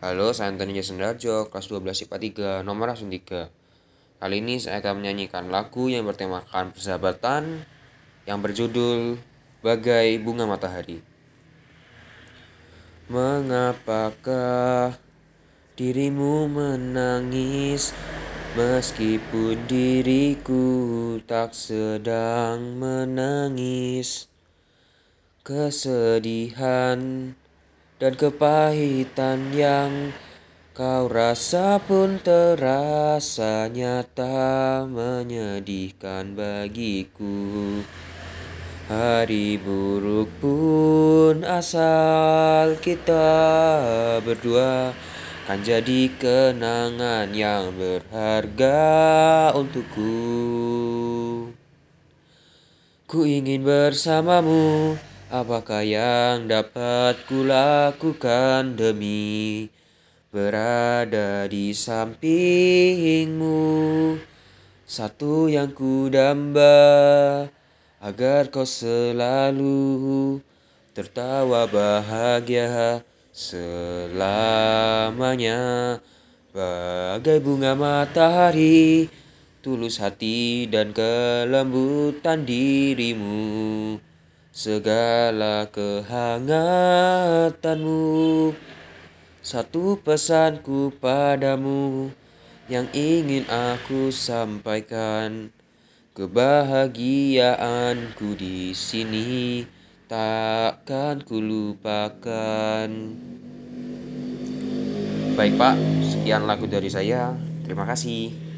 Halo, saya Antoni Jasendarjo, kelas 12 IPA 3, nomor absen 3. Kali ini saya akan menyanyikan lagu yang bertemakan persahabatan yang berjudul Bagai Bunga Matahari. Mengapakah dirimu menangis meskipun diriku tak sedang menangis? Kesedihan dan kepahitan yang kau rasa pun terasa nyata menyedihkan bagiku. Hari buruk pun asal kita berdua kan jadi kenangan yang berharga untukku. Ku ingin bersamamu, apakah yang dapat kulakukan demi berada di sampingmu? Satu yang ku damba agar kau selalu tertawa bahagia selamanya bagai bunga matahari tulus hati dan kelembutan dirimu, segala kehangatanmu. Satu pesanku padamu yang ingin aku sampaikan, kebahagiaanku di sini takkan kulupakan. Baik Pak, sekian lagu dari saya. Terima kasih.